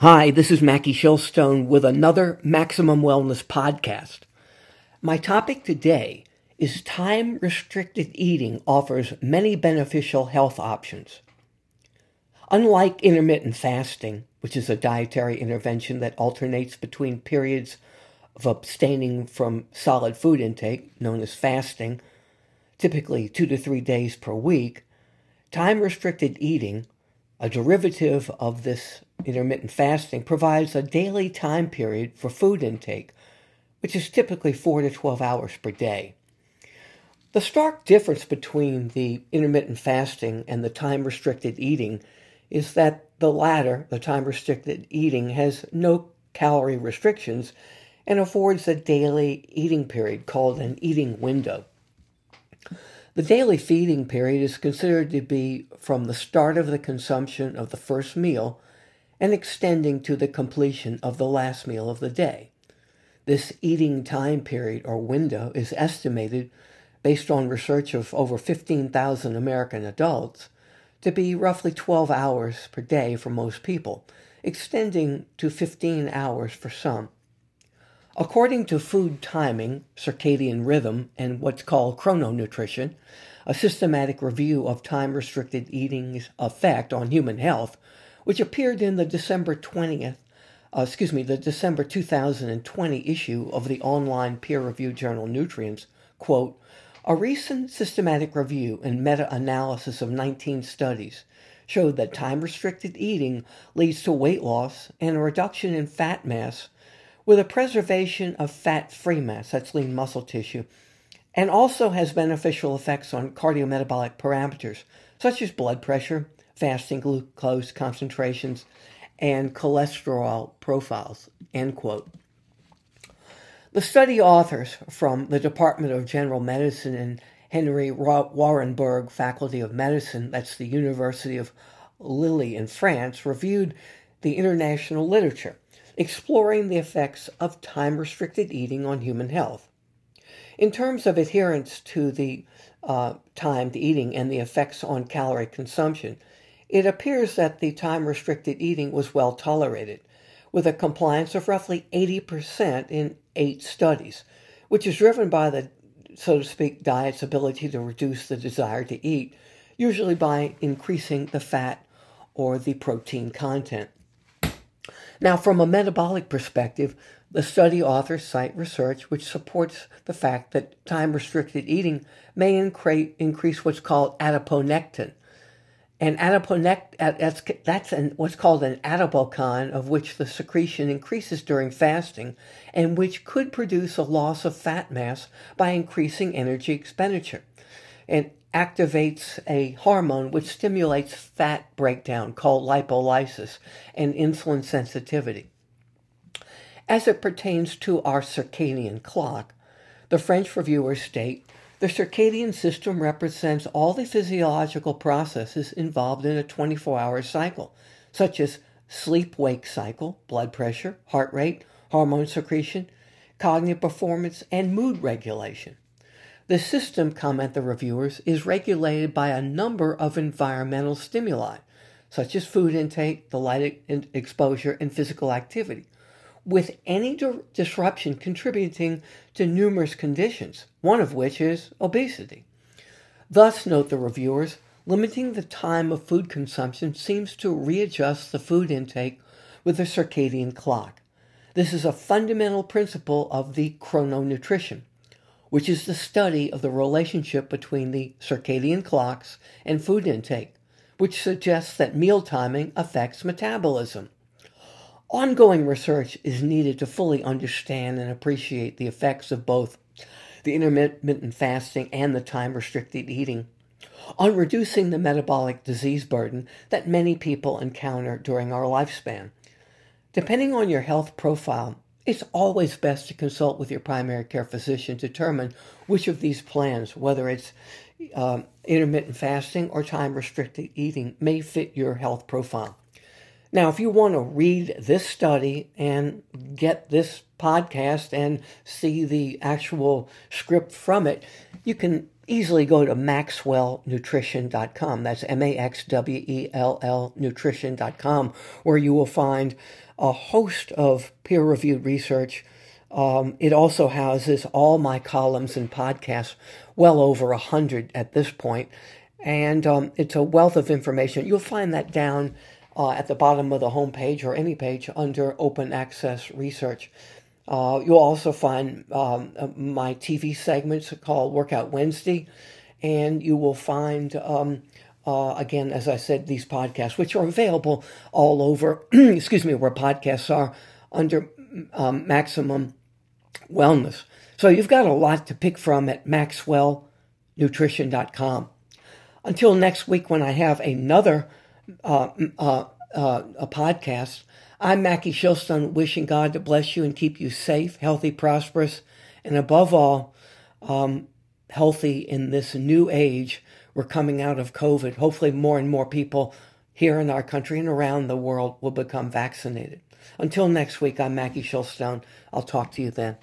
Hi, this is Mackie Shilstone with another Maximum Wellness podcast. My topic today is time restricted eating offers many beneficial health options. Unlike intermittent fasting, which is a dietary intervention that alternates between periods of abstaining from solid food intake, known as fasting, typically two to three days per week, time restricted eating, a derivative of this intermittent fasting provides a daily time period for food intake, which is typically 4 to 12 hours per day. The stark difference between the intermittent fasting and the time restricted eating is that the latter, the time restricted eating, has no calorie restrictions and affords a daily eating period called an eating window. The daily feeding period is considered to be from the start of the consumption of the first meal and extending to the completion of the last meal of the day. This eating time period or window is estimated, based on research of over 15,000 American adults, to be roughly 12 hours per day for most people, extending to 15 hours for some. According to food timing, circadian rhythm, and what's called chrononutrition, a systematic review of time restricted eating's effect on human health, which appeared in the December 20th, uh, excuse me, the December 2020 issue of the online peer-reviewed journal Nutrients, quote, a recent systematic review and meta-analysis of 19 studies showed that time-restricted eating leads to weight loss and a reduction in fat mass with a preservation of fat-free mass, that's lean muscle tissue, and also has beneficial effects on cardiometabolic parameters such as blood pressure, fasting glucose concentrations, and cholesterol profiles. End quote. The study authors from the Department of General Medicine and Henry Warembourg Faculty of Medicine, that's the University of Lille in France, reviewed the international literature exploring the effects of time restricted eating on human health. In terms of adherence to the uh, timed eating and the effects on calorie consumption, it appears that the time restricted eating was well tolerated, with a compliance of roughly 80% in eight studies, which is driven by the, so to speak, diet's ability to reduce the desire to eat, usually by increasing the fat or the protein content. Now, from a metabolic perspective, the study authors cite research which supports the fact that time restricted eating may increase what's called adiponectin, and adiponect, that's, that's an, what's called an adipokine, of which the secretion increases during fasting, and which could produce a loss of fat mass by increasing energy expenditure. And activates a hormone which stimulates fat breakdown called lipolysis and insulin sensitivity. As it pertains to our circadian clock, the French reviewers state the circadian system represents all the physiological processes involved in a 24 hour cycle, such as sleep wake cycle, blood pressure, heart rate, hormone secretion, cognitive performance, and mood regulation. The system, comment the reviewers, is regulated by a number of environmental stimuli, such as food intake, the light exposure, and physical activity, with any di- disruption contributing to numerous conditions, one of which is obesity. Thus, note the reviewers, limiting the time of food consumption seems to readjust the food intake with the circadian clock. This is a fundamental principle of the chrononutrition, which is the study of the relationship between the circadian clocks and food intake, which suggests that meal timing affects metabolism. Ongoing research is needed to fully understand and appreciate the effects of both the intermittent fasting and the time restricted eating on reducing the metabolic disease burden that many people encounter during our lifespan. Depending on your health profile, it's always best to consult with your primary care physician to determine which of these plans, whether it's um, intermittent fasting or time restricted eating, may fit your health profile. Now, if you want to read this study and get this podcast and see the actual script from it, you can easily go to maxwellnutrition.com. That's M A X W E L L nutrition.com, where you will find a host of peer reviewed research. Um, it also houses all my columns and podcasts, well over a hundred at this point, and um, it's a wealth of information. You'll find that down uh, at the bottom of the homepage or any page under Open Access Research. Uh, you'll also find um, uh, my TV segments called Workout Wednesday, and you will find, um, uh, again, as I said, these podcasts, which are available all over, excuse me, where podcasts are under um, Maximum Wellness. So you've got a lot to pick from at maxwellnutrition.com. Until next week, when I have another uh, uh, uh, a podcast, I'm Mackie Shilstone, wishing God to bless you and keep you safe, healthy, prosperous, and above all, um, healthy in this new age. We're coming out of COVID. Hopefully, more and more people here in our country and around the world will become vaccinated. Until next week, I'm Mackie Shilstone. I'll talk to you then.